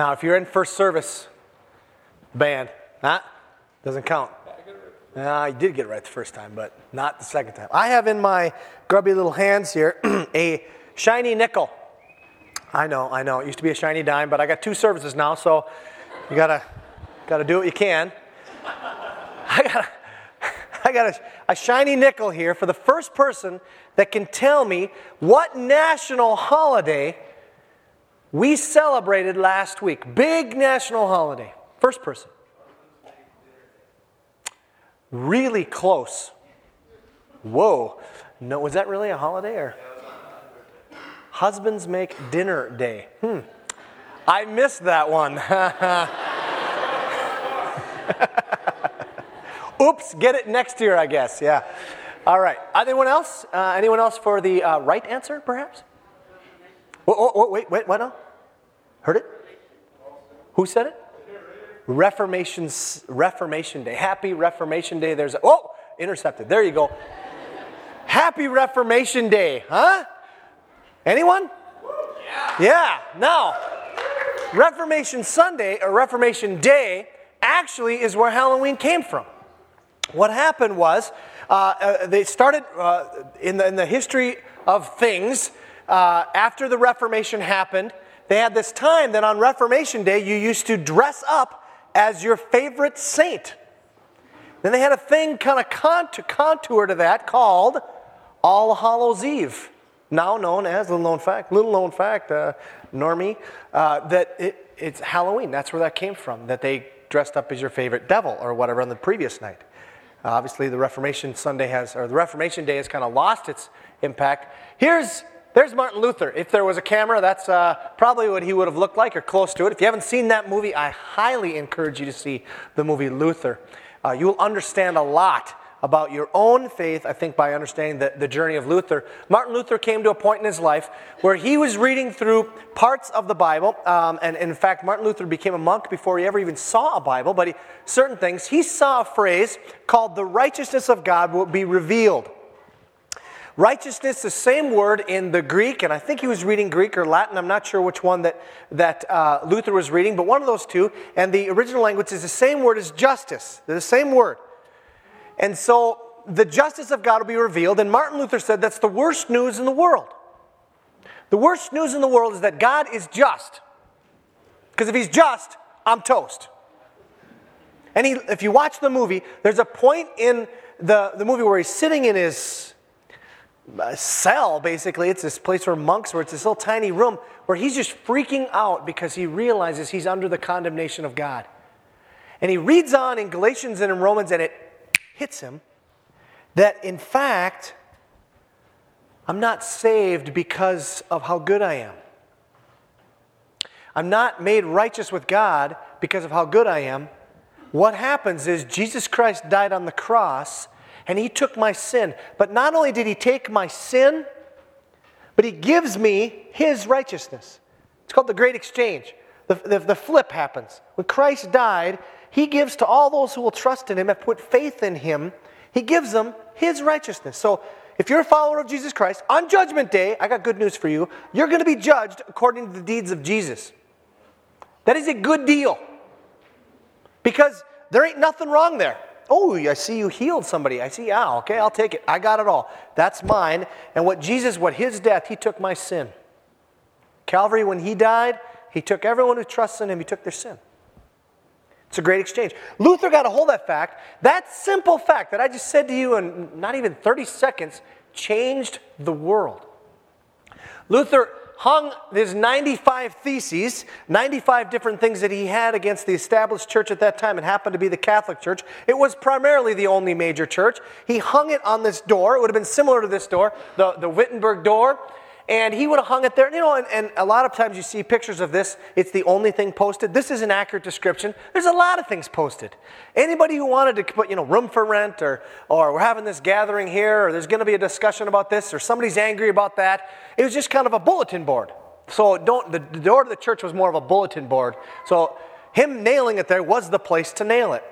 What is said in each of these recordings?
Now, if you're in first service band, huh? Doesn't count. Uh, you did get it right the first time, but not the second time. I have in my grubby little hands here a shiny nickel. I know, I know. It used to be a shiny dime, but I got two services now, so you gotta gotta do what you can. I got I got a, a shiny nickel here for the first person that can tell me what national holiday we celebrated last week. Big national holiday. First person. Really close. Whoa. No, was that really a holiday or? Husbands make dinner day. Hmm. I missed that one. Oops, get it next year, I guess. Yeah. All right. Anyone else? Uh, anyone else for the uh, right answer, perhaps? Oh, oh, oh, wait, wait, what now? Heard it? Who said it? Reformation's Reformation Day. Happy Reformation Day. There's a, oh, intercepted. There you go. Happy Reformation Day, huh? Anyone? Yeah. Yeah. Now, Reformation Sunday or Reformation Day actually is where Halloween came from. What happened was uh, uh, they started uh, in, the, in, the, history of things uh, after the Reformation happened. They had this time that on Reformation Day you used to dress up as your favorite saint. Then they had a thing kind of contour, contour to that called All Hallows Eve, now known as little known fact, little known fact, uh, normie, uh, that it, it's Halloween. That's where that came from. That they dressed up as your favorite devil or whatever on the previous night. Obviously, the Reformation Sunday has, or the Reformation Day has kind of lost its impact. Here's there's Martin Luther. If there was a camera, that's uh, probably what he would have looked like or close to it. If you haven't seen that movie, I highly encourage you to see the movie Luther. Uh, you will understand a lot about your own faith, I think, by understanding the, the journey of Luther. Martin Luther came to a point in his life where he was reading through parts of the Bible. Um, and, in fact, Martin Luther became a monk before he ever even saw a Bible, but he, certain things. He saw a phrase called the righteousness of God will be revealed. Righteousness, the same word in the Greek, and I think he was reading Greek or Latin. I'm not sure which one that, that uh, Luther was reading, but one of those two. And the original language is the same word as justice. They're the same word. And so the justice of God will be revealed. And Martin Luther said that's the worst news in the world. The worst news in the world is that God is just. Because if he's just, I'm toast. And he, if you watch the movie, there's a point in the, the movie where he's sitting in his cell, basically. It's this place where monks where it's this little tiny room where he's just freaking out because he realizes he's under the condemnation of God. And he reads on in Galatians and in Romans, and it hits him that in fact, I'm not saved because of how good I am. I'm not made righteous with God because of how good I am. What happens is Jesus Christ died on the cross and he took my sin. But not only did he take my sin, but he gives me his righteousness. It's called the great exchange. The, the, the flip happens. When Christ died, he gives to all those who will trust in him and put faith in him, he gives them his righteousness. So if you're a follower of Jesus Christ, on Judgment Day, I got good news for you. You're going to be judged according to the deeds of Jesus. That is a good deal. Because there ain't nothing wrong there. Oh, I see you healed somebody. I see, yeah, okay, I'll take it. I got it all. That's mine. And what Jesus, what his death, he took my sin. Calvary, when he died, he took everyone who trusts in him, he took their sin. It's a great exchange. Luther got a hold of that fact. That simple fact that I just said to you in not even 30 seconds changed the world. Luther hung his 95 theses, 95 different things that he had against the established church at that time. It happened to be the Catholic Church. It was primarily the only major church. He hung it on this door. It would have been similar to this door, the, the Wittenberg door and he would have hung it there. You know, and, and, a lot of times you see pictures of this, it's the only thing posted. This is an accurate description. There's a lot of things posted. Anybody who wanted to put, you know, room for rent or, or we're having this gathering here or there's going to be a discussion about this or somebody's angry about that, it was just kind of a bulletin board. So don't, the, the door to the church was more of a bulletin board. So him nailing it there was the place to nail it.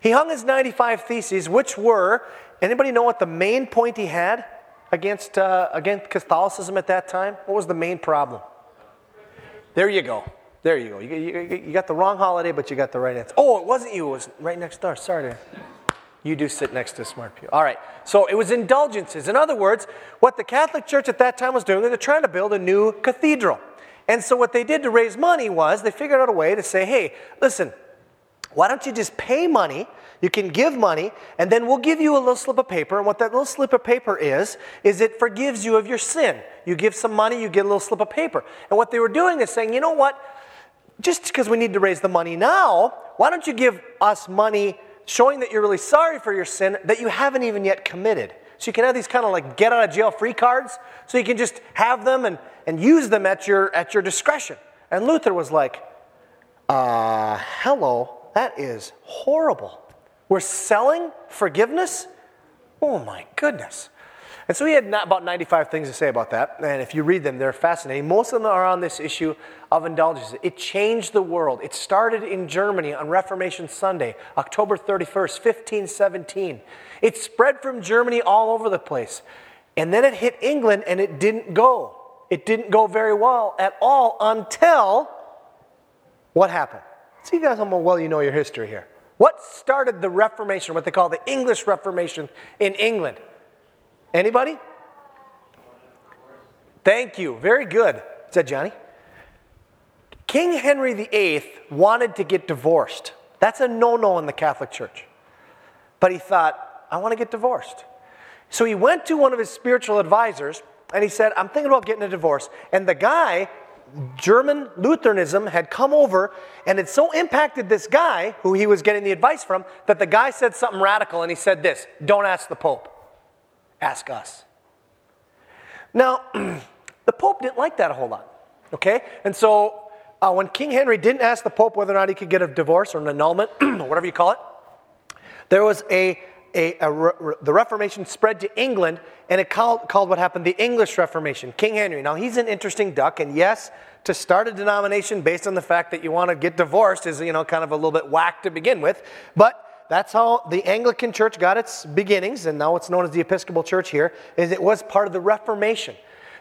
He hung his 95 theses, which were, anybody know what the main point he had? Against, uh, against Catholicism at that time? What was the main problem? There you go. There you go. You, you, you got the wrong holiday, but you got the right answer. Oh, it wasn't you. It was right next door. Sorry. You do sit next to smart people. All right. So it was indulgences. In other words, what the Catholic Church at that time was doing, they're trying to build a new cathedral. And so what they did to raise money was they figured out a way to say, hey, listen, why don't you just pay money? You can give money, and then we'll give you a little slip of paper. And what that little slip of paper is, is it forgives you of your sin. You give some money, you get a little slip of paper. And what they were doing is saying, you know what? Just because we need to raise the money now, why don't you give us money showing that you're really sorry for your sin that you haven't even yet committed? So you can have these kind of like get out of jail free cards, so you can just have them and, and use them at your, at your discretion. And Luther was like, uh, hello, that is horrible. We're selling forgiveness? Oh my goodness. And so he had about 95 things to say about that. And if you read them, they're fascinating. Most of them are on this issue of indulgences. It changed the world. It started in Germany on Reformation Sunday, October 31st, 1517. It spread from Germany all over the place. And then it hit England and it didn't go. It didn't go very well at all until what happened? See, you guys how well you know your history here. What started the Reformation, what they call the English Reformation in England? Anybody? Thank you. Very good. That Johnny? King Henry VIII wanted to get divorced. That's a no no in the Catholic Church. But he thought, I want to get divorced. So he went to one of his spiritual advisors and he said, I'm thinking about getting a divorce. And the guy, German Lutheranism, had come over and it so impacted this guy, who he was getting the advice from, that the guy said something radical and he said this Don't ask the Pope. Ask us. Now, the Pope didn't like that a whole lot, okay? And so uh, when King Henry didn't ask the Pope whether or not he could get a divorce or an annulment, or whatever you call it, there was a, a, a re, the Reformation spread to England, and it called, called what happened the English Reformation. King Henry. Now, he's an interesting duck, and yes, to start a denomination based on the fact that you want to get divorced is, you know, kind of a little bit whack to begin with, but that's how the Anglican Church got its beginnings, and now it's known as the Episcopal Church here, is it was part of the Reformation.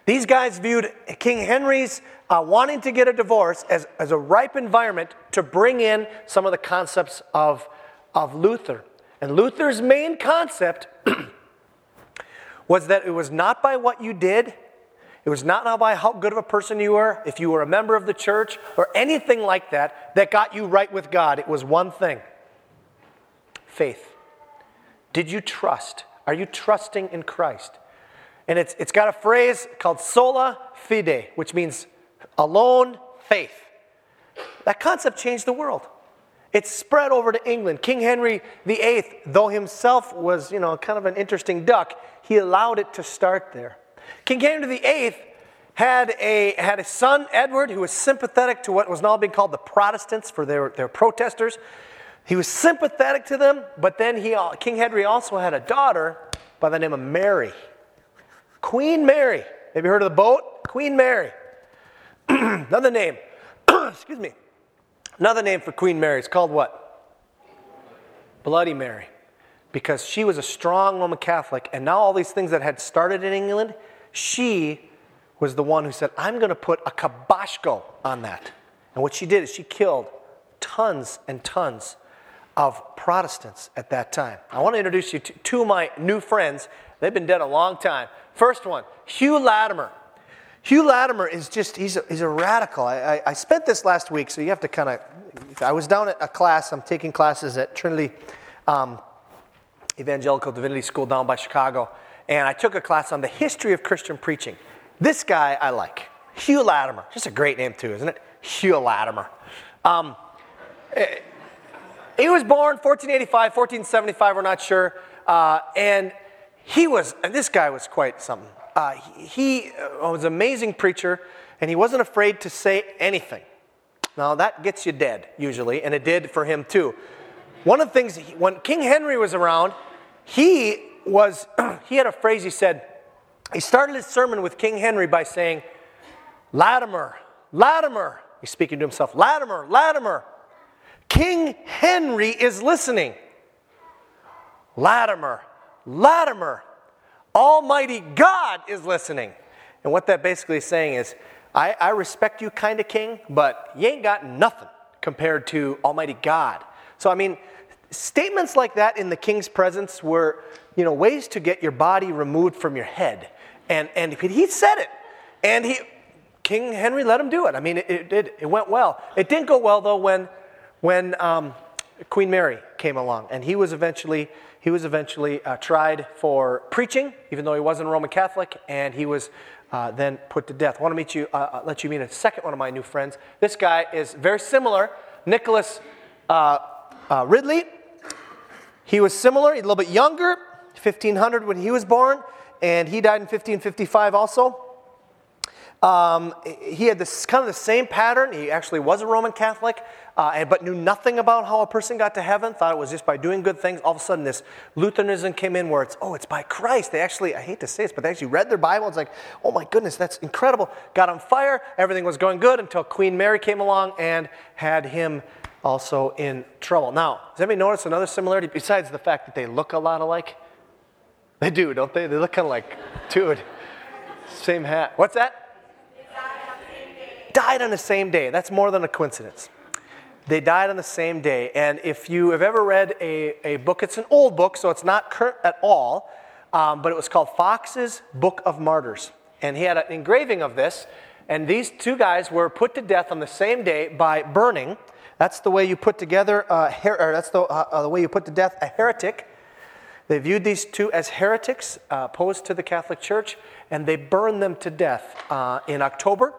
These guys viewed King Henry's uh, wanting to get a divorce as, as a ripe environment to bring in some of the concepts of, of Luther. And Luther's main concept was that it was not by what you did, it was not by how good of a person you were, if you were a member of the church, or anything like that, that got you right with God. It was one thing faith? Did you trust? Are you trusting in Christ? And it's, it's got a phrase called sola fide, which means alone faith. That concept changed the world. It spread over to England. King Henry VIII, though himself was, you know, kind of an interesting duck, he allowed it to start there. King Henry VIII had a, had a son, Edward, who was sympathetic to what was now being called the Protestants for their, their protesters. He was sympathetic to them, but then he, King Henry also had a daughter by the name of Mary. Queen Mary. Have you heard of the boat? Queen Mary. Another name. Excuse me. Another name for Queen Mary. is called what? Bloody Mary. Because she was a strong Roman Catholic, and now all these things that had started in England, she was the one who said, I'm going to put a kabashko on that. And what she did is she killed tons and tons of Protestants at that time. I want to introduce you to two of my new friends. They've been dead a long time. First one, Hugh Latimer. Hugh Latimer is just, he's a, he's a radical. I, I, I spent this last week, so you have to kind of, I was down at a class, I'm taking classes at Trinity um, Evangelical Divinity School down by Chicago, and I took a class on the history of Christian preaching. This guy I like, Hugh Latimer. Just a great name, too, isn't it? Hugh Latimer. Um, he was born 1485, 1475, we're not sure. Uh, and he was, and this guy was quite something. Uh, he uh, was an amazing preacher, and he wasn't afraid to say anything. Now, that gets you dead, usually, and it did for him too. One of the things, when King Henry was around, he was, he had a phrase he said, he started his sermon with King Henry by saying, Latimer, Latimer. He's speaking to himself, Latimer, Latimer. King Henry is listening. Latimer, Latimer, Almighty God is listening. And what that basically is saying is, I, I respect you, kind of king, but you ain't got nothing compared to Almighty God. So, I mean, statements like that in the king's presence were, you know, ways to get your body removed from your head. And, and he said it. And he, King Henry let him do it. I mean, it, it, it went well. It didn't go well, though, when, when um, Queen Mary came along. And he was eventually, he was eventually uh, tried for preaching, even though he wasn't a Roman Catholic, and he was uh, then put to death. I want to meet you, uh, uh, let you meet a second one of my new friends. This guy is very similar, Nicholas uh, uh, Ridley. He was similar, a little bit younger, 1500 when he was born, and he died in 1555 also. Um, he had this kind of the same pattern. He actually was a Roman Catholic, uh, but knew nothing about how a person got to heaven. Thought it was just by doing good things. All of a sudden, this Lutheranism came in where it's, oh, it's by Christ. They actually, I hate to say this, but they actually read their Bible. It's like, oh my goodness, that's incredible. Got on fire. Everything was going good until Queen Mary came along and had him also in trouble. Now, does anybody notice another similarity besides the fact that they look a lot alike? They do, don't they? They look kind of like, dude, same hat. What's that? Died on the same day. That's more than a coincidence. They died on the same day. And if you have ever read a, a book, it's an old book, so it's not current at all, um, but it was called Foxe's Book of Martyrs. And he had an engraving of this. And these two guys were put to death on the same day by burning. That's the way you put together, uh, her- that's the, uh, uh, the way you put to death a heretic. They viewed these two as heretics uh, opposed to the Catholic Church, and they burned them to death uh, in October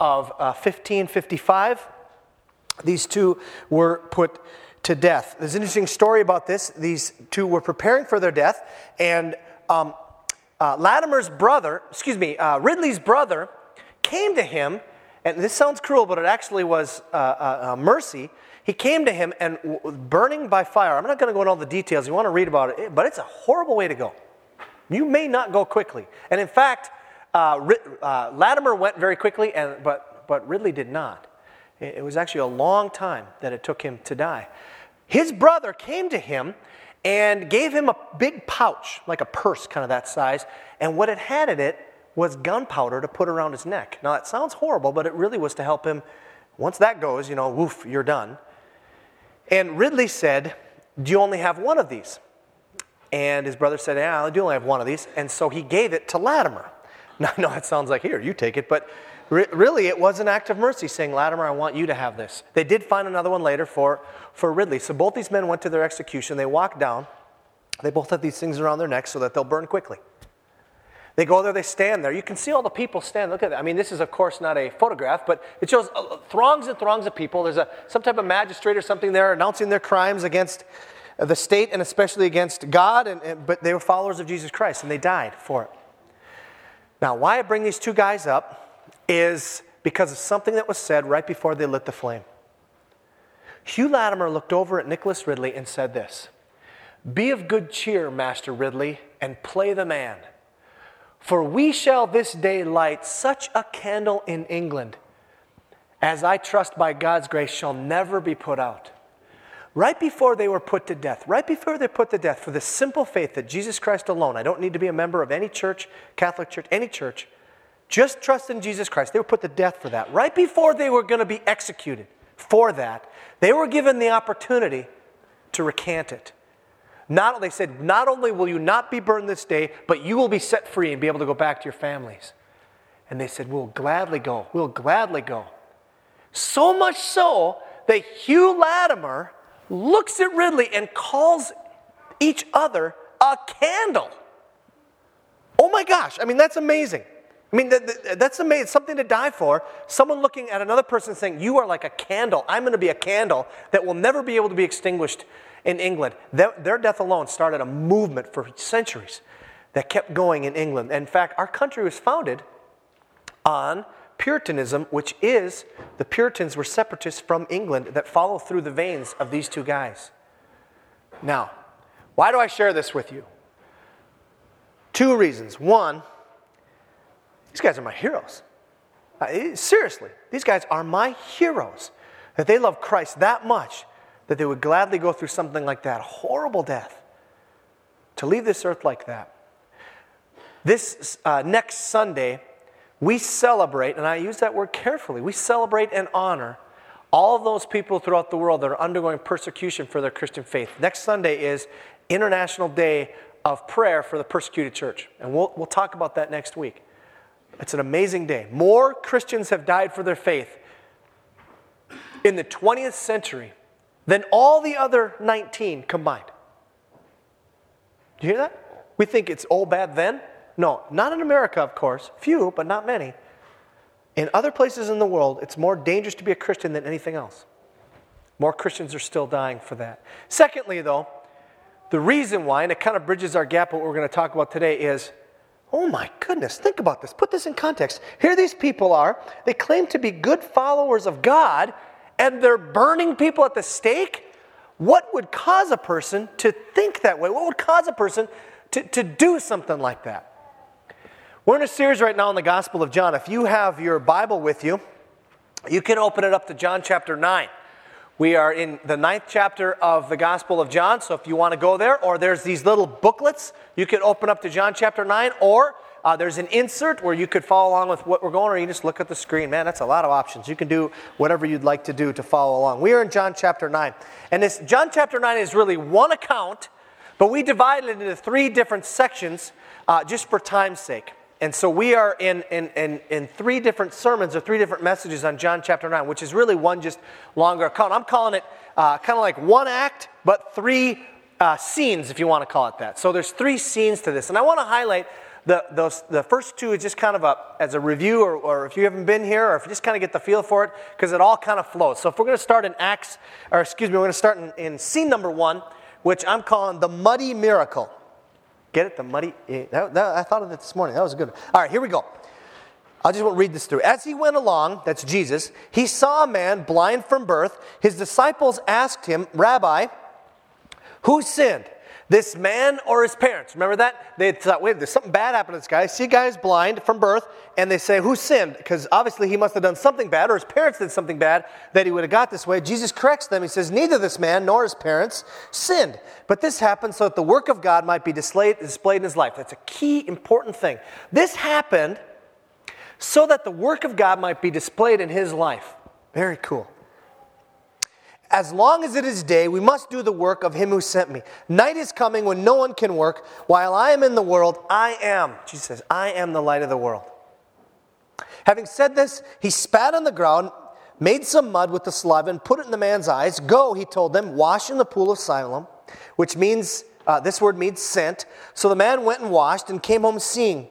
of uh, 1555. These two were put to death. There's an interesting story about this. These two were preparing for their death, and um, uh, Latimer's brother, excuse me, uh, Ridley's brother, came to him, and this sounds cruel, but it actually was uh, uh, uh mercy. He came to him and w- burning by fire. I'm not going to go into all the details. You want to read about it, but it's a horrible way to go. You may not go quickly. And in fact, uh, uh, Latimer went very quickly, and, but, but Ridley did not. It, it was actually a long time that it took him to die. His brother came to him and gave him a big pouch, like a purse, kind of that size, and what it had in it was gunpowder to put around his neck. Now, that sounds horrible, but it really was to help him. Once that goes, you know, woof, you're done. And Ridley said, Do you only have one of these? And his brother said, Yeah, I do only have one of these. And so he gave it to Latimer. Now, no, it sounds like, here, you take it. But re- really, it was an act of mercy saying, Latimer, I want you to have this. They did find another one later for, for Ridley. So both these men went to their execution. They walked down. They both have these things around their necks so that they'll burn quickly. They go there, they stand there. You can see all the people stand. Look at that. I mean, this is, of course, not a photograph, but it shows uh, throngs and throngs of people. There's a, some type of magistrate or something there announcing their crimes against the state and especially against God, and, and, but they were followers of Jesus Christ and they died for it. Now, why I bring these two guys up is because of something that was said right before they lit the flame. Hugh Latimer looked over at Nicholas Ridley and said this Be of good cheer, Master Ridley, and play the man. For we shall this day light such a candle in England as I trust by God's grace shall never be put out right before they were put to death, right before they put to death for the simple faith that Jesus Christ alone, I don't need to be a member of any church, Catholic church, any church, just trust in Jesus Christ. They were put to death for that. Right before they were going to be executed for that, they were given the opportunity to recant it. Not, they said, not only will you not be burned this day, but you will be set free and be able to go back to your families. And they said, We'll gladly go. We'll gladly go. So much so that Hugh Latimer looks at Ridley and calls each other a candle. Oh my gosh, I mean, that's amazing. I mean, that, that, that's amazing. Something to die for. Someone looking at another person saying, You are like a candle. I'm going to be a candle that will never be able to be extinguished in England. Their, their death alone started a movement for centuries that kept going in England. In fact, our country was founded on Puritanism, which is the Puritans were separatists from England that follow through the veins of these two guys. Now, why do I share this with you? Two reasons. One, these guys are my heroes. Uh, seriously, these guys are my heroes. That they love Christ that much that they would gladly go through something like that horrible death to leave this earth like that. This uh, next Sunday, we celebrate, and I use that word carefully, we celebrate and honor all of those people throughout the world that are undergoing persecution for their Christian faith. Next Sunday is International Day of Prayer for the Persecuted Church, and we'll, we'll talk about that next week. It's an amazing day. More Christians have died for their faith in the 20th century than all the other 19 combined. Do you hear that? We think it's all bad then. No, not in America, of course. Few, but not many. In other places in the world, it's more dangerous to be a Christian than anything else. More Christians are still dying for that. Secondly, though, the reason why, and it kind of bridges our gap, what we're going to talk about today is oh my goodness, think about this. Put this in context. Here these people are. They claim to be good followers of God, and they're burning people at the stake. What would cause a person to think that way? What would cause a person to, to do something like that? We're in a series right now in the Gospel of John. If you have your Bible with you, you can open it up to John chapter 9. We are in the ninth chapter of the Gospel of John, so if you want to go there, or there's these little booklets, you can open up to John chapter 9, or uh, there's an insert where you could follow along with what we're going, or you just look at the screen. Man, that's a lot of options. You can do whatever you'd like to do to follow along. We are in John chapter 9. And this John chapter 9 is really one account, but we divided it into three different sections uh, just for time's sake. And so we are in, in, in, in, three different sermons or three different messages on John chapter 9, which is really one just longer account. I'm calling it uh, kind of like one act, but three uh, scenes, if you want to call it that. So there's three scenes to this. And I want to highlight the, those, the first two is just kind of a, as a review, or, or if you haven't been here, or if you just kind of get the feel for it, because it all kind of flows. So if we're going to start in Acts, or excuse me, we're going to start in, in scene number one, which I'm calling the muddy miracle. Get it? The muddy. Eh, that, that, I thought of it this morning. That was good. All right, here we go. I just want to read this through. As he went along, that's Jesus, he saw a man blind from birth. His disciples asked him, Rabbi, who sinned? This man or his parents? Remember that? They thought, wait, there's something bad happened to this guy. See guy is blind from birth, and they say, who sinned? Because obviously he must have done something bad, or his parents did something bad that he would have got this way. Jesus corrects them. He says, neither this man nor his parents sinned. But this happened so that the work of God might be displayed in his life. That's a key, important thing. This happened so that the work of God might be displayed in his life. Very cool. As long as it is day, we must do the work of him who sent me. Night is coming when no one can work. While I am in the world, I am. Jesus says, I am the light of the world. Having said this, he spat on the ground, made some mud with the saliva, and put it in the man's eyes. Go, he told them, wash in the pool of Siloam, which means, uh, this word means sent. So the man went and washed and came home seeing.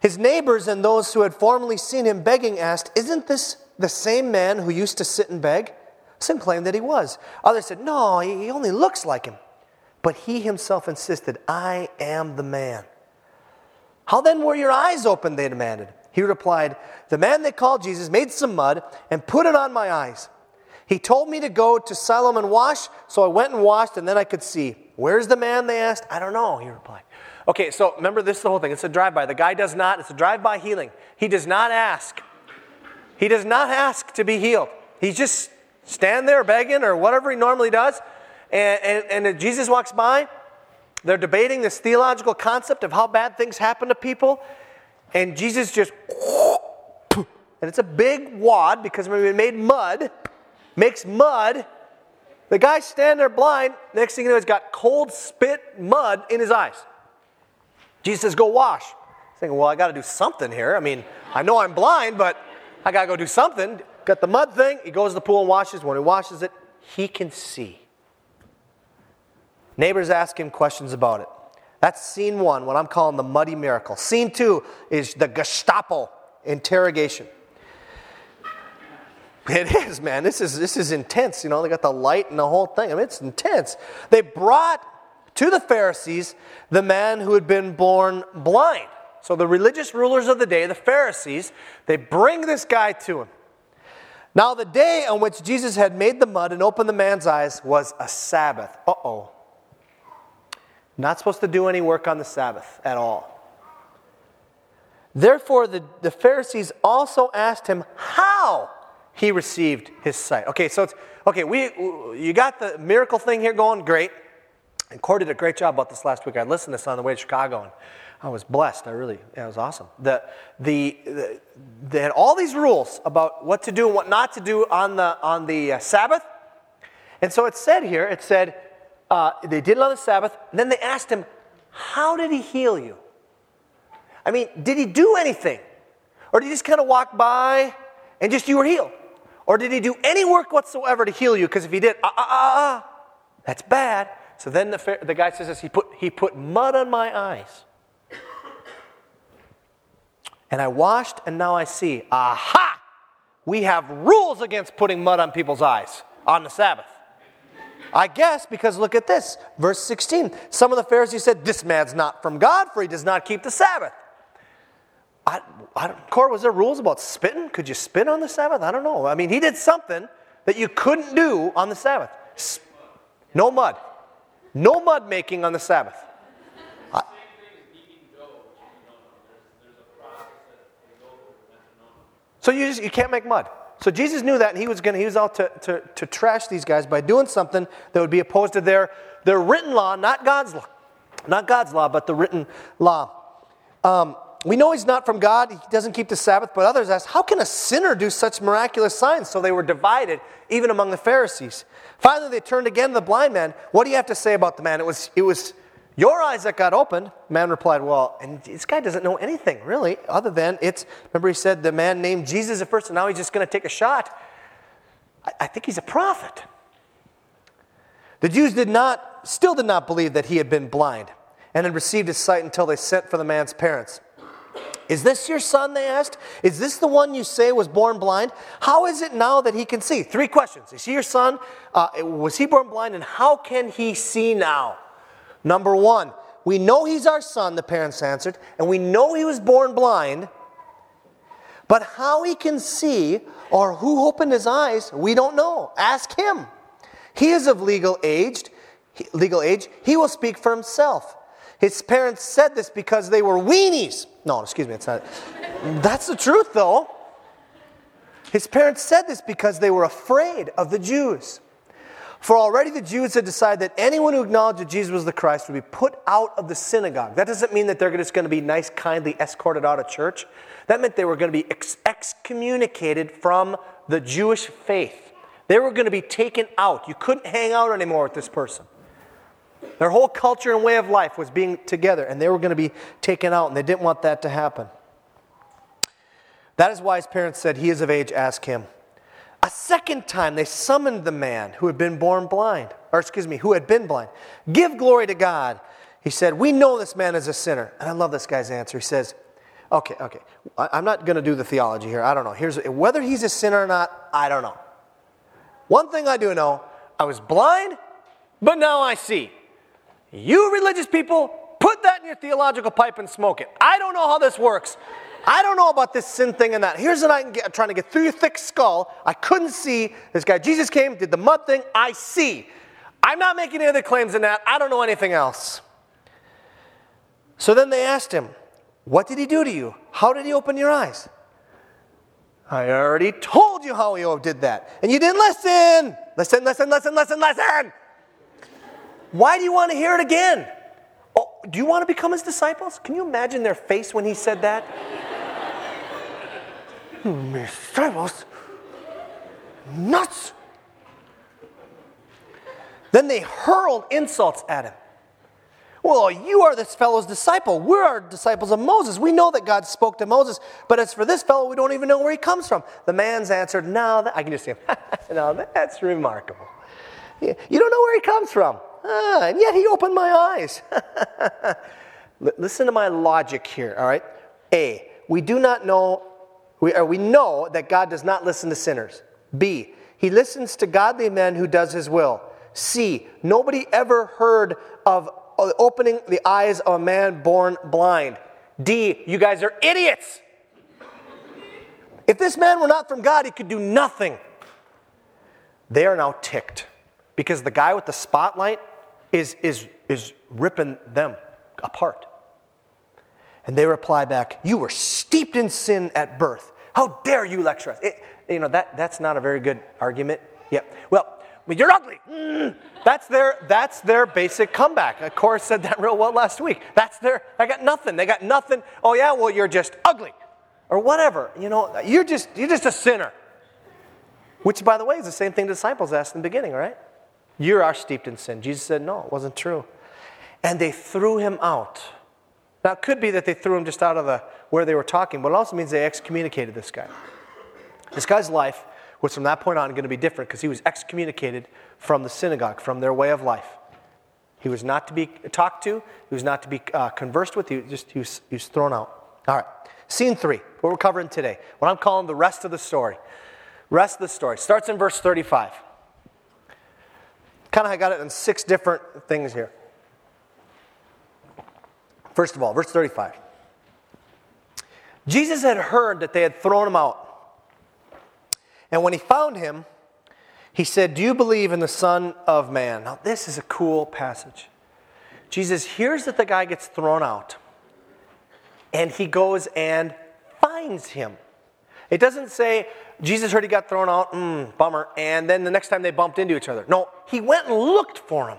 His neighbors and those who had formerly seen him begging asked, Isn't this the same man who used to sit and beg? Some claimed that he was. Others said, no, he only looks like him. But he himself insisted, I am the man. How then were your eyes opened? They demanded. He replied, The man they called Jesus made some mud and put it on my eyes. He told me to go to Siloam and wash, so I went and washed, and then I could see. Where's the man? They asked. I don't know, he replied. Okay, so remember this is the whole thing. It's a drive by. The guy does not, it's a drive by healing. He does not ask. He does not ask to be healed. He just stand there begging or whatever he normally does. And, and, and Jesus walks by. They're debating this theological concept of how bad things happen to people. And Jesus just, and it's a big wad because we made mud, makes mud. The guy's standing there blind. Next thing you know, he's got cold spit mud in his eyes. Jesus says, Go wash. He's thinking, Well, I got to do something here. I mean, I know I'm blind, but I got to go do something. Got the mud thing. He goes to the pool and washes. When he washes it, he can see. Neighbors ask him questions about it. That's scene one, what I'm calling the muddy miracle. Scene two is the Gestapo interrogation. It is, man. This is, this is intense. You know, they got the light and the whole thing. I mean, it's intense. They brought to the Pharisees the man who had been born blind. So the religious rulers of the day, the Pharisees, they bring this guy to him. Now, the day on which Jesus had made the mud and opened the man's eyes was a Sabbath. Uh oh. Not supposed to do any work on the Sabbath at all. Therefore, the, the Pharisees also asked him how he received his sight. Okay, so it's okay, we you got the miracle thing here going, great. And Corey did a great job about this last week. I listened to this on the way to Chicago, and I was blessed. I really, yeah, it was awesome. The, the, the, they had all these rules about what to do and what not to do on the, on the uh, Sabbath. And so it said here, it said, uh, they did it on the Sabbath. Then they asked him, How did he heal you? I mean, did he do anything? Or did he just kind of walk by and just you were healed? Or did he do any work whatsoever to heal you? Because if he did, ah, ah, ah, ah, that's bad. So then the, the guy says this he put, he put mud on my eyes. And I washed, and now I see. Aha! We have rules against putting mud on people's eyes on the Sabbath. I guess because look at this, verse 16. Some of the Pharisees said, This man's not from God, for he does not keep the Sabbath. I, I don't, Cor, was there rules about spitting? Could you spit on the Sabbath? I don't know. I mean, he did something that you couldn't do on the Sabbath. No mud. No mud making on the Sabbath. So you just you can't make mud. So Jesus knew that, and he was gonna, he was out to, to, to trash these guys by doing something that would be opposed to their, their written law, not God's law. Not God's law, but the written law. Um, we know he's not from God. He doesn't keep the Sabbath, but others ask, how can a sinner do such miraculous signs? So they were divided, even among the Pharisees. Finally, they turned again to the blind man. What do you have to say about the man? It was, it was your eyes that got opened. Man replied, Well, and this guy doesn't know anything, really, other than it's, remember, he said the man named Jesus at first, and now he's just going to take a shot. I, I think he's a prophet. The Jews did not, still did not believe that he had been blind and had received his sight until they sent for the man's parents. Is this your son? They asked. Is this the one you say was born blind? How is it now that he can see? Three questions. Is he your son? Uh, was he born blind? And how can he see now? Number one, we know he's our son, the parents answered, and we know he was born blind. But how he can see or who opened his eyes, we don't know. Ask him. He is of legal age. Legal age. He will speak for himself. His parents said this because they were weenies. No, excuse me, it's not. That's the truth, though. His parents said this because they were afraid of the Jews. For already the Jews had decided that anyone who acknowledged that Jesus was the Christ would be put out of the synagogue. That doesn't mean that they're just going to be nice, kindly escorted out of church. That meant they were going to be ex- excommunicated from the Jewish faith. They were going to be taken out. You couldn't hang out anymore with this person. Their whole culture and way of life was being together, and they were going to be taken out, and they didn't want that to happen. That is why his parents said, He is of age, ask him. A second time, they summoned the man who had been born blind, or excuse me, who had been blind. Give glory to God. He said, We know this man is a sinner. And I love this guy's answer. He says, Okay, okay. I'm not going to do the theology here. I don't know. Here's whether he's a sinner or not, I don't know. One thing I do know I was blind, but now I see. You religious people, put that in your theological pipe and smoke it. I don't know how this works. I don't know about this sin thing and that. Here's what I'm trying to get through your thick skull. I couldn't see. This guy, Jesus came, did the mud thing. I see. I'm not making any other claims than that. I don't know anything else. So then they asked him, What did he do to you? How did he open your eyes? I already told you how he did that. And you didn't listen. Listen, listen, listen, listen, listen. Why do you want to hear it again? Oh, do you want to become his disciples? Can you imagine their face when he said that? Disciples? Nuts! Then they hurled insults at him. Well, you are this fellow's disciple. We're our disciples of Moses. We know that God spoke to Moses, but as for this fellow, we don't even know where he comes from. The man's answered, "Now I can just see him. now that's remarkable. You don't know where he comes from. Ah, and yet he opened my eyes. Listen to my logic here, all right? A, we do not know, we, or we know that God does not listen to sinners. B, he listens to godly men who does his will. C, nobody ever heard of uh, opening the eyes of a man born blind. D, you guys are idiots. If this man were not from God, he could do nothing. They are now ticked because the guy with the spotlight is, is, is ripping them apart. And they reply back, You were steeped in sin at birth. How dare you lecture us? It, you know, that, that's not a very good argument. Yeah. Well, you're ugly. Mm. That's their that's their basic comeback. Of course, said that real well last week. That's their. I got nothing. They got nothing. Oh yeah, well you're just ugly, or whatever. You know, you're just you're just a sinner. Which, by the way, is the same thing the disciples asked in the beginning, right? You are steeped in sin. Jesus said, no, it wasn't true. And they threw him out. Now, it could be that they threw him just out of the where they were talking, but it also means they excommunicated this guy. This guy's life was from that point on going to be different because he was excommunicated from the synagogue, from their way of life. He was not to be talked to, he was not to be uh, conversed with, he, was just, he, was, he was thrown out. All right, scene three, what we're covering today, what I'm calling the rest of the story. Rest of the story starts in verse 35. Kind of, I got it in six different things here. First of all, verse 35. Jesus had heard that they had thrown him out. And when he found him, he said, Do you believe in the Son of Man? Now, this is a cool passage. Jesus hears that the guy gets thrown out, and he goes and finds him. It doesn't say, Jesus heard he got thrown out, mm, bummer, and then the next time they bumped into each other. No, he went and looked for him.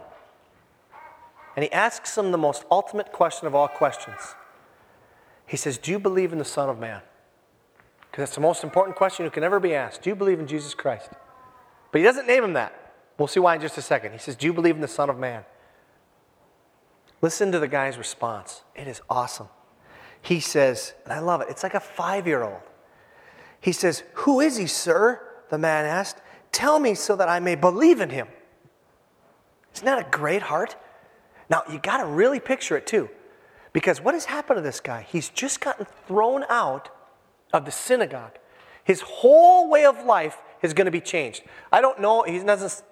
And he asks him the most ultimate question of all questions. He says, Do you believe in the Son of Man? Because that's the most important question you can ever be asked. Do you believe in Jesus Christ? But he doesn't name him that. We'll see why in just a second. He says, Do you believe in the Son of Man? Listen to the guy's response. It is awesome. He says, and I love it, it's like a five year old. He says, Who is he, sir? The man asked. Tell me so that I may believe in him. Isn't that a great heart? Now, you got to really picture it too. Because what has happened to this guy? He's just gotten thrown out of the synagogue. His whole way of life is going to be changed. I don't know, he doesn't,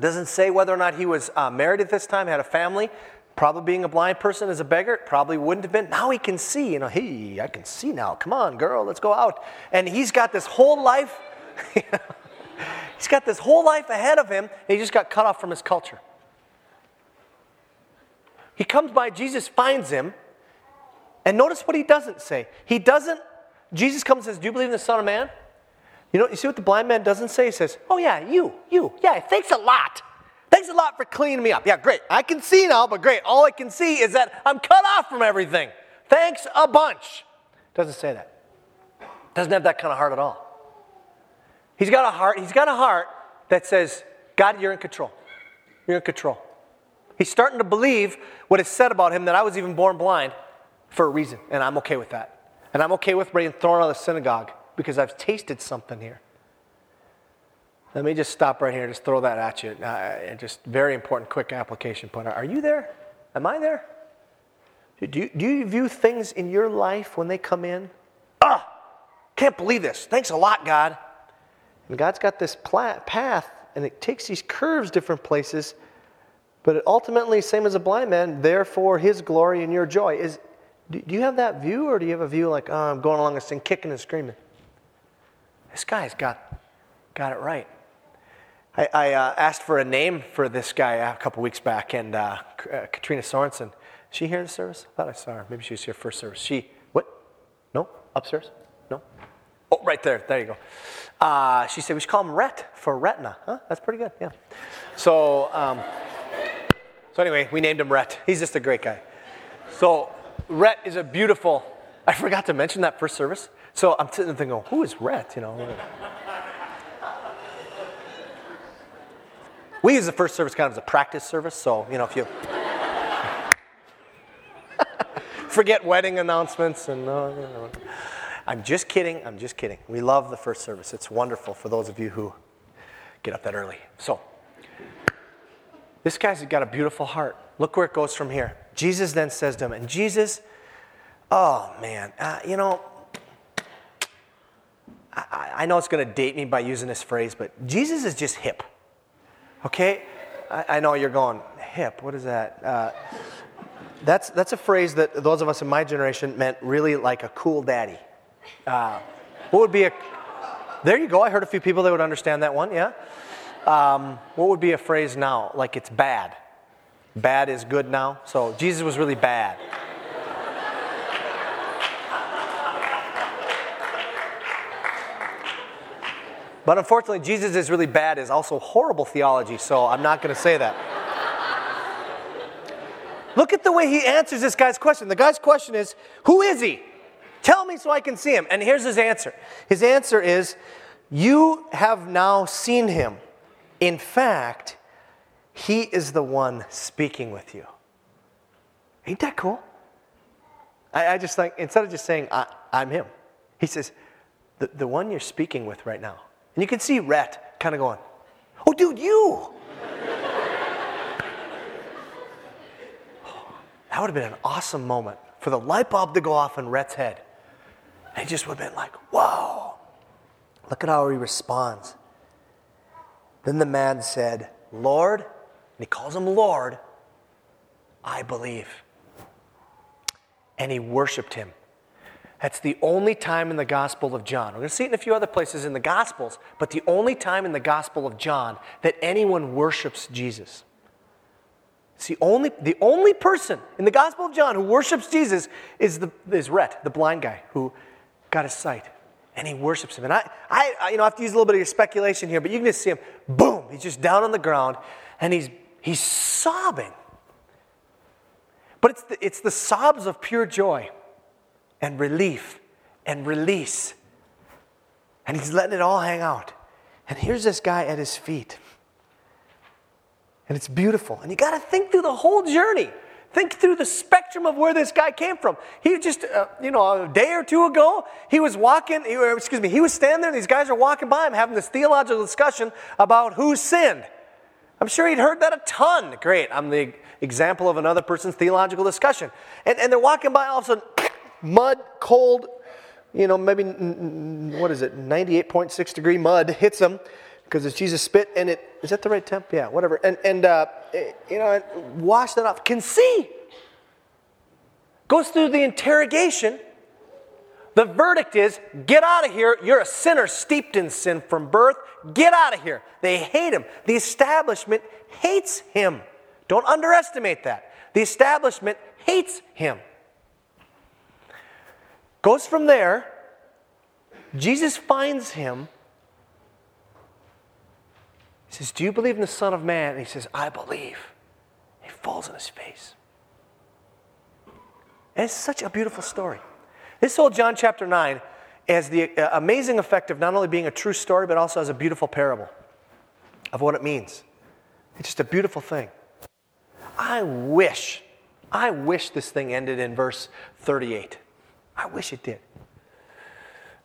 doesn't say whether or not he was uh, married at this time, had a family. Probably being a blind person as a beggar, probably wouldn't have been. Now he can see, you know, hey, I can see now. Come on, girl, let's go out. And he's got this whole life, he's got this whole life ahead of him, and he just got cut off from his culture. He comes by, Jesus finds him, and notice what he doesn't say. He doesn't, Jesus comes and says, Do you believe in the Son of Man? You know, you see what the blind man doesn't say? He says, Oh, yeah, you, you. Yeah, thanks a lot. Thanks a lot for cleaning me up. Yeah, great. I can see now, but great. All I can see is that I'm cut off from everything. Thanks a bunch. Doesn't say that. Doesn't have that kind of heart at all. He's got a heart, he's got a heart that says, God, you're in control. You're in control. He's starting to believe what is said about him that I was even born blind for a reason, and I'm okay with that. And I'm okay with being thrown out of the synagogue because I've tasted something here. Let me just stop right here, just throw that at you. Uh, just very important, quick application point. Are you there? Am I there? Do you, do you view things in your life when they come in? Ah, can't believe this. Thanks a lot, God. And God's got this path, and it takes these curves different places, but ultimately, same as a blind man, therefore his glory and your joy. Is, do you have that view, or do you have a view like, oh, I'm going along this thing, kicking and screaming? This guy's got, got it right. I, I uh, asked for a name for this guy a couple weeks back, and uh, uh, Katrina Sorensen. Is she here in the service? I thought I saw her. Maybe she was here first service. She, what? No? Upstairs? No? Oh, right there. There you go. Uh, she said we should call him Rhett for retina. Huh? That's pretty good. Yeah. So, um, so anyway, we named him Rhett. He's just a great guy. So, Rhett is a beautiful. I forgot to mention that first service. So I'm sitting there thinking, who is Rhett? You know. We use the first service kind of as a practice service, so, you know, if you forget wedding announcements and, uh. I'm just kidding, I'm just kidding. We love the first service. It's wonderful for those of you who get up that early. So, this guy's got a beautiful heart. Look where it goes from here. Jesus then says to him, and Jesus, oh man, uh, you know, I, I know it's going to date me by using this phrase, but Jesus is just hip. Okay? I, I know you're going, hip, what is that? Uh, that's, that's a phrase that those of us in my generation meant really like a cool daddy. Uh, what would be a, there you go, I heard a few people that would understand that one, yeah? Um, what would be a phrase now? Like it's bad. Bad is good now. So Jesus was really bad. But unfortunately, Jesus is really bad is also horrible theology, so I'm not going to say that. Look at the way he answers this guy's question. The guy's question is, Who is he? Tell me so I can see him. And here's his answer His answer is, You have now seen him. In fact, he is the one speaking with you. Ain't that cool? I, I just think, instead of just saying, I, am him, he says, the, the one you're speaking with right now. And you can see Rhett kind of going, Oh, dude, you! that would have been an awesome moment for the light bulb to go off in Rhett's head. And he just would have been like, Whoa! Look at how he responds. Then the man said, Lord, and he calls him Lord, I believe. And he worshiped him. That's the only time in the Gospel of John. We're going to see it in a few other places in the Gospels, but the only time in the Gospel of John that anyone worships Jesus. It's the only, the only person in the Gospel of John who worships Jesus is, the, is Rhett, the blind guy who got his sight. And he worships him. And I, I, you know, I have to use a little bit of speculation here, but you can just see him, boom, he's just down on the ground and he's, he's sobbing. But it's the, it's the sobs of pure joy and relief and release. And he's letting it all hang out. And here's this guy at his feet. And it's beautiful. And you got to think through the whole journey. Think through the spectrum of where this guy came from. He just, uh, you know, a day or two ago, he was walking, he, excuse me, he was standing there, and these guys are walking by him having this theological discussion about who sinned. I'm sure he'd heard that a ton. Great, I'm the example of another person's theological discussion. And, and they're walking by, all of a sudden, mud, cold, you know, maybe, what is it, 98.6 degree mud hits them because it's Jesus spit and it, is that the right temp? Yeah, whatever. And, and uh, you know, wash that off. Can see. Goes through the interrogation. The verdict is get out of here. You're a sinner steeped in sin from birth. Get out of here. They hate him. The establishment hates him. Don't underestimate that. The establishment hates him. Goes from there. Jesus finds him. He says, Do you believe in the Son of Man? And he says, I believe. He falls on his face. And it's such a beautiful story. This whole John chapter 9 has the uh, amazing effect of not only being a true story, but also as a beautiful parable of what it means. It's just a beautiful thing. I wish, I wish this thing ended in verse 38. I wish it did.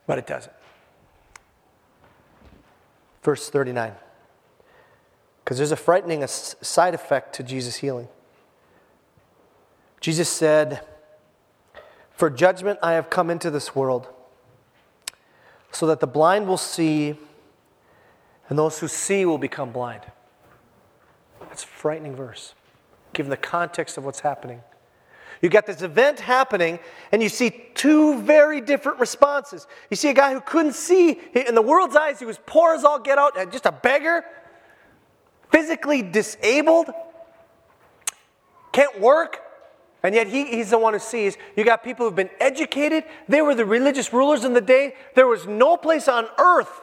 But it doesn't. Verse 39. Because there's a frightening side effect to Jesus' healing. Jesus said, For judgment I have come into this world, so that the blind will see, and those who see will become blind. That's a frightening verse, given the context of what's happening. You got this event happening, and you see two very different responses. You see a guy who couldn't see, in the world's eyes, he was poor as all get out, just a beggar, physically disabled, can't work, and yet he, he's the one who sees. You got people who've been educated, they were the religious rulers in the day. There was no place on earth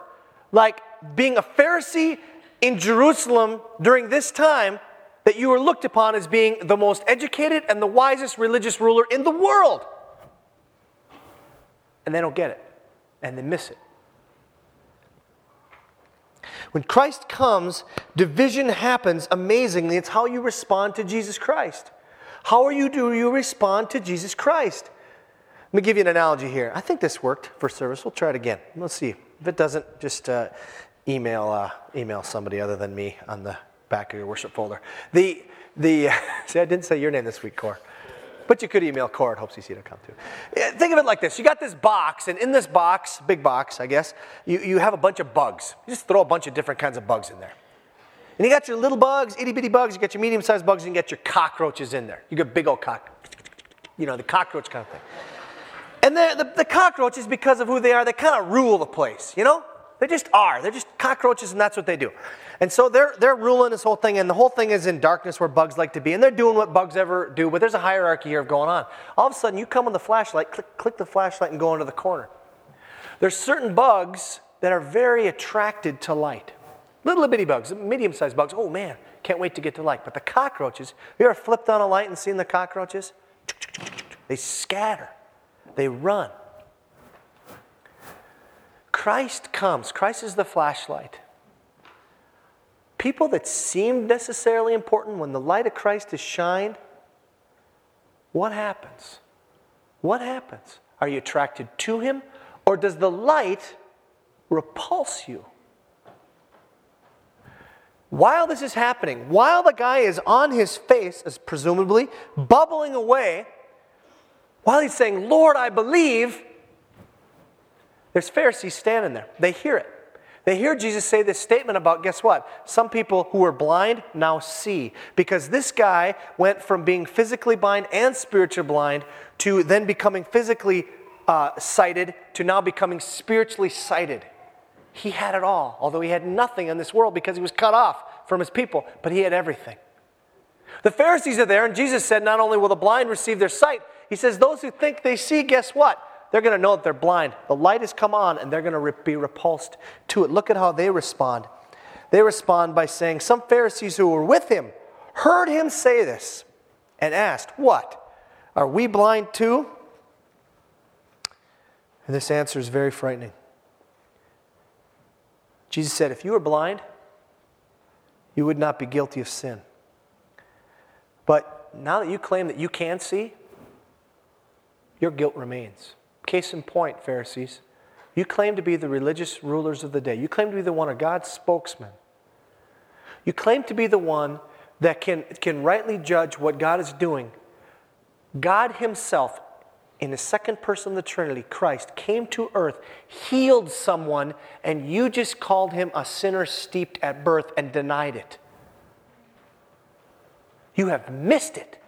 like being a Pharisee in Jerusalem during this time that you were looked upon as being the most educated and the wisest religious ruler in the world. And they don't get it, and they miss it. When Christ comes, division happens amazingly. It's how you respond to Jesus Christ. How are you do you respond to Jesus Christ? Let me give you an analogy here. I think this worked for service. We'll try it again. Let's see. If it doesn't, just uh, email uh, email somebody other than me on the back of your worship folder. The, the, see, I didn't say your name this week, Core. But you could email core at hopecc.com too. Eh, think of it like this. You got this box, and in this box, big box, I guess, you, you have a bunch of bugs. You just throw a bunch of different kinds of bugs in there. And you got your little bugs, itty bitty bugs, you got your medium sized bugs, and you got your cockroaches in there. You got big old cock, you know, the cockroach kind of thing. And the, the cockroaches, because of who they are, they kind of rule the place, you know? They just are. They're just cockroaches, and that's what they do. And so they're, they're ruling this whole thing, and the whole thing is in darkness where bugs like to be, and they're doing what bugs ever do, but there's a hierarchy here going on. All of a sudden, you come on the flashlight, click, click the flashlight, and go into the corner. There's certain bugs that are very attracted to light. Little bitty bugs, medium sized bugs. Oh man, can't wait to get to light. But the cockroaches, you ever flipped on a light and seen the cockroaches? They scatter, they run. Christ comes, Christ is the flashlight. People that seemed necessarily important, when the light of Christ is shined, what happens? What happens? Are you attracted to him, or does the light repulse you? While this is happening, while the guy is on his face, as presumably bubbling away, while he's saying, Lord, I believe, there's Pharisees standing there. They hear it. They hear Jesus say this statement about guess what? Some people who were blind now see. Because this guy went from being physically blind and spiritually blind to then becoming physically uh, sighted to now becoming spiritually sighted. He had it all, although he had nothing in this world because he was cut off from his people, but he had everything. The Pharisees are there, and Jesus said, Not only will the blind receive their sight, he says, Those who think they see, guess what? They're going to know that they're blind. The light has come on and they're going to be repulsed to it. Look at how they respond. They respond by saying, Some Pharisees who were with him heard him say this and asked, What? Are we blind too? And this answer is very frightening. Jesus said, If you were blind, you would not be guilty of sin. But now that you claim that you can see, your guilt remains. Case in point, Pharisees, you claim to be the religious rulers of the day. You claim to be the one of God's spokesman. You claim to be the one that can, can rightly judge what God is doing. God Himself, in the second person of the Trinity, Christ, came to earth, healed someone, and you just called him a sinner steeped at birth and denied it. You have missed it.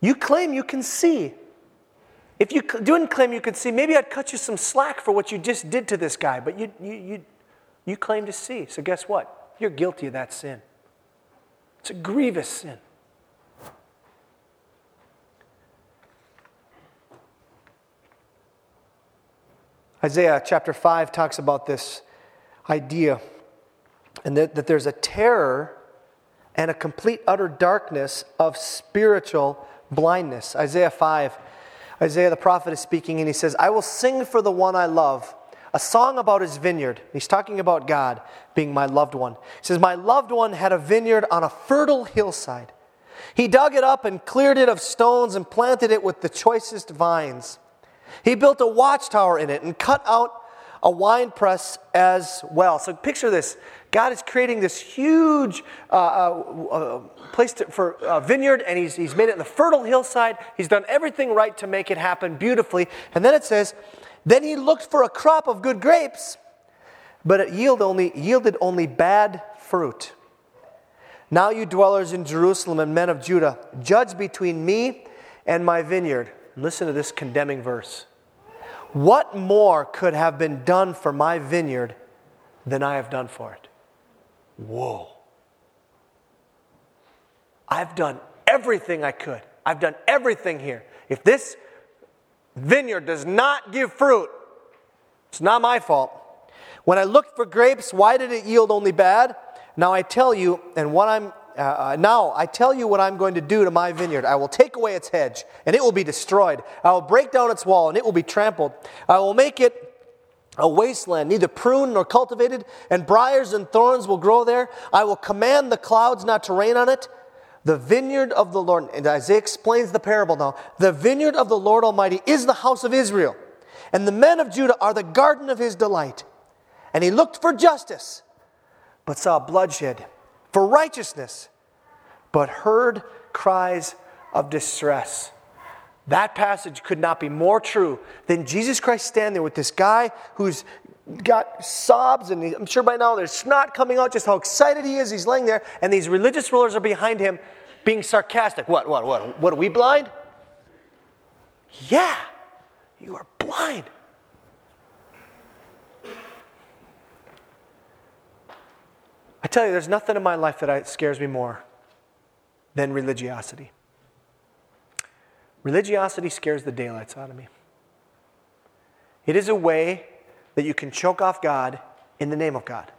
You claim you can see. If you didn't claim you could see, maybe I'd cut you some slack for what you just did to this guy, but you, you, you, you claim to see. So guess what? You're guilty of that sin. It's a grievous sin. Isaiah chapter 5 talks about this idea and that, that there's a terror and a complete utter darkness of spiritual blindness. Isaiah 5, Isaiah the prophet is speaking and he says, I will sing for the one I love a song about his vineyard. He's talking about God being my loved one. He says, My loved one had a vineyard on a fertile hillside. He dug it up and cleared it of stones and planted it with the choicest vines. He built a watchtower in it and cut out a wine press as well. So picture this God is creating this huge uh, uh, uh, place to, for a vineyard, and he's, he's made it in the fertile hillside. He's done everything right to make it happen beautifully. And then it says, Then he looked for a crop of good grapes, but it yield only, yielded only bad fruit. Now, you dwellers in Jerusalem and men of Judah, judge between me and my vineyard. Listen to this condemning verse. What more could have been done for my vineyard than I have done for it? Whoa. I've done everything I could. I've done everything here. If this vineyard does not give fruit, it's not my fault. When I looked for grapes, why did it yield only bad? Now I tell you, and what I'm uh, uh now I tell you what I'm going to do to my vineyard. I will take away its hedge, and it will be destroyed. I will break down its wall, and it will be trampled. I will make it a wasteland, neither pruned nor cultivated, and briars and thorns will grow there. I will command the clouds not to rain on it. The vineyard of the Lord, and Isaiah explains the parable now. The vineyard of the Lord Almighty is the house of Israel, and the men of Judah are the garden of his delight. And he looked for justice, but saw bloodshed, for righteousness, but heard cries of distress. That passage could not be more true than Jesus Christ standing there with this guy who's got sobs, and I'm sure by now there's snot coming out, just how excited he is. He's laying there, and these religious rulers are behind him being sarcastic. What, what, what? What, are we blind? Yeah, you are blind. I tell you, there's nothing in my life that scares me more than religiosity. Religiosity scares the daylights out of me. It is a way that you can choke off God in the name of God.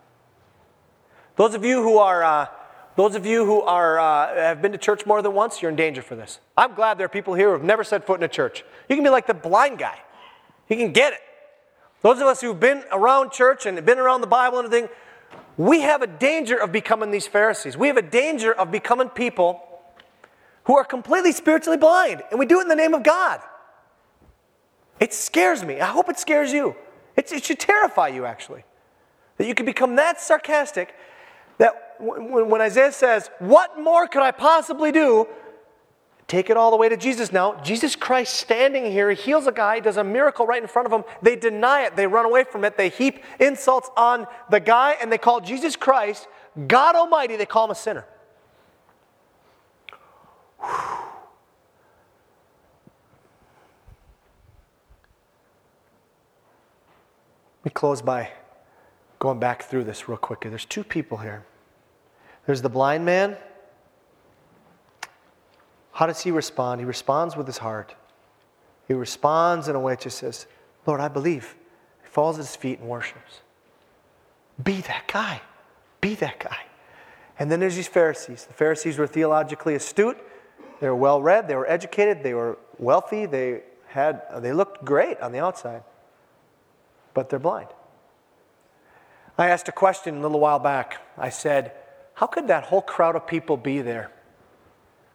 Those of you who are, uh, those of you who are, uh, have been to church more than once, you're in danger for this. I'm glad there are people here who have never set foot in a church. You can be like the blind guy. You can get it. Those of us who've been around church and been around the Bible and everything, we have a danger of becoming these Pharisees. We have a danger of becoming people who are completely spiritually blind, and we do it in the name of God. It scares me. I hope it scares you. It's, it should terrify you, actually. That you can become that sarcastic that when Isaiah says, What more could I possibly do? Take it all the way to Jesus now. Jesus Christ standing here, he heals a guy, does a miracle right in front of him. They deny it, they run away from it, they heap insults on the guy, and they call Jesus Christ, God Almighty, they call him a sinner. Whew. Me close by going back through this real quickly. There's two people here. There's the blind man. How does he respond? He responds with his heart. He responds in a way that says, Lord, I believe. He falls at his feet and worships. Be that guy. Be that guy. And then there's these Pharisees. The Pharisees were theologically astute. They were well read. They were educated. They were wealthy. They had they looked great on the outside but they're blind. I asked a question a little while back. I said, How could that whole crowd of people be there?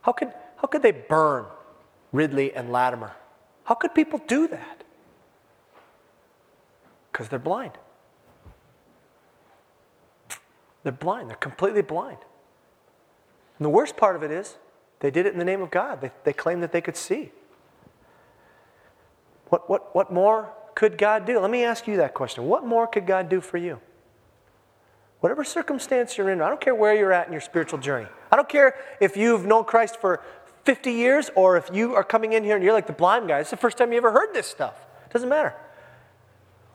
How could, how could they burn Ridley and Latimer? How could people do that? Because they're blind. They're blind. They're completely blind. And the worst part of it is, they did it in the name of God. They, they claimed that they could see. What, what, what more could God do? Let me ask you that question. What more could God do for you? Whatever circumstance you're in, I don't care where you're at in your spiritual journey. I don't care if you've known Christ for 50 years or if you are coming in here and you're like the blind guy. It's the first time you ever heard this stuff. It doesn't matter.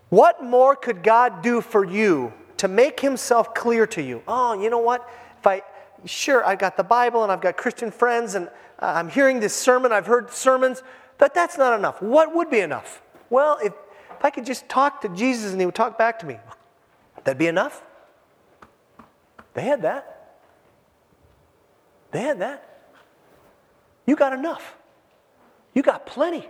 What more could God do for you to make himself clear to you? Oh, you know what? If I sure I've got the Bible and I've got Christian friends and uh, I'm hearing this sermon, I've heard sermons, but that's not enough. What would be enough? Well, if if I could just talk to Jesus and he would talk back to me, that'd be enough. They had that. They had that. You got enough. You got plenty.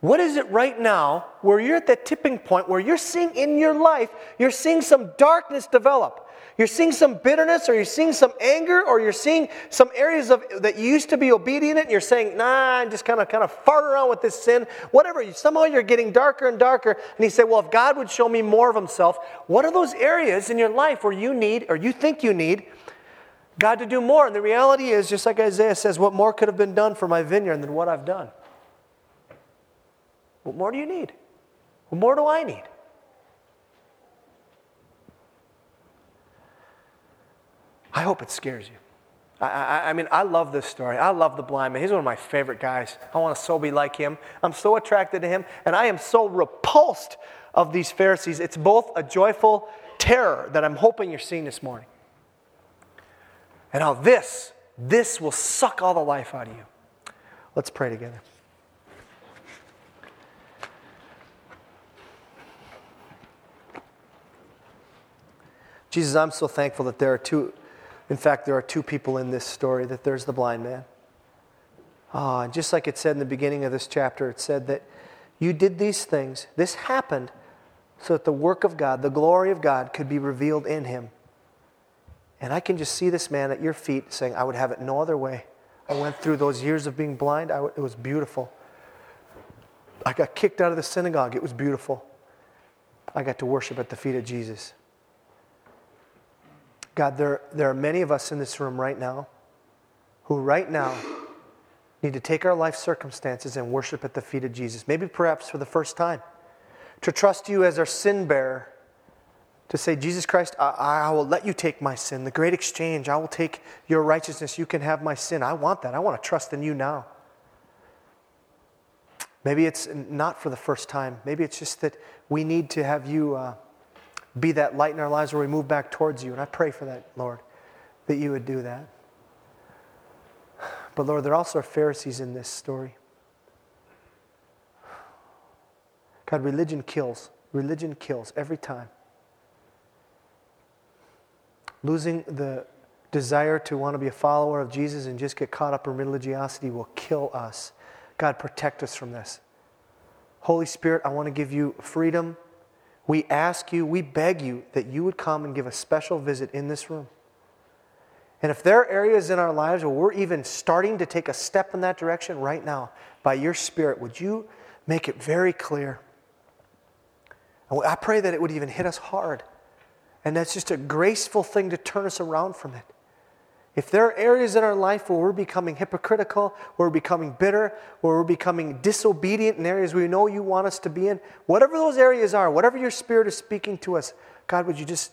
What is it right now where you're at that tipping point where you're seeing in your life, you're seeing some darkness develop? You're seeing some bitterness, or you're seeing some anger, or you're seeing some areas of that you used to be obedient, and you're saying, "Nah, I'm just kind of kind of fart around with this sin." Whatever. Somehow you're getting darker and darker, and he said, "Well, if God would show me more of Himself, what are those areas in your life where you need, or you think you need, God to do more?" And the reality is, just like Isaiah says, "What more could have been done for my vineyard than what I've done?" What more do you need? What more do I need? I hope it scares you. I, I, I, mean, I love this story. I love the blind man. He's one of my favorite guys. I want to so be like him. I'm so attracted to him, and I am so repulsed of these Pharisees. It's both a joyful terror that I'm hoping you're seeing this morning. And how this, this will suck all the life out of you. Let's pray together. Jesus, I'm so thankful that there are two in fact, there are two people in this story that there's the blind man. Ah, and just like it said in the beginning of this chapter, it said that you did these things. This happened so that the work of God, the glory of God, could be revealed in him. And I can just see this man at your feet saying, I would have it no other way. I went through those years of being blind, it was beautiful. I got kicked out of the synagogue, it was beautiful. I got to worship at the feet of Jesus. God, there, there are many of us in this room right now who, right now, need to take our life circumstances and worship at the feet of Jesus. Maybe perhaps for the first time. To trust you as our sin bearer. To say, Jesus Christ, I, I will let you take my sin. The great exchange. I will take your righteousness. You can have my sin. I want that. I want to trust in you now. Maybe it's not for the first time. Maybe it's just that we need to have you. Uh, be that light in our lives where we move back towards you. And I pray for that, Lord, that you would do that. But Lord, there also are Pharisees in this story. God, religion kills. Religion kills every time. Losing the desire to want to be a follower of Jesus and just get caught up in religiosity will kill us. God, protect us from this. Holy Spirit, I want to give you freedom. We ask you, we beg you that you would come and give a special visit in this room. And if there are areas in our lives where we're even starting to take a step in that direction right now, by your Spirit, would you make it very clear? I pray that it would even hit us hard. And that's just a graceful thing to turn us around from it. If there are areas in our life where we're becoming hypocritical, where we're becoming bitter, where we're becoming disobedient in areas we know you want us to be in, whatever those areas are, whatever your Spirit is speaking to us, God, would you just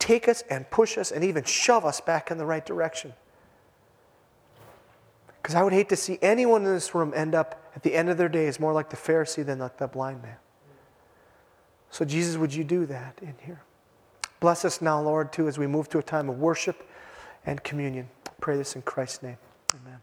take us and push us and even shove us back in the right direction? Because I would hate to see anyone in this room end up at the end of their days more like the Pharisee than like the blind man. So, Jesus, would you do that in here? Bless us now, Lord, too, as we move to a time of worship and communion. Pray this in Christ's name. Amen.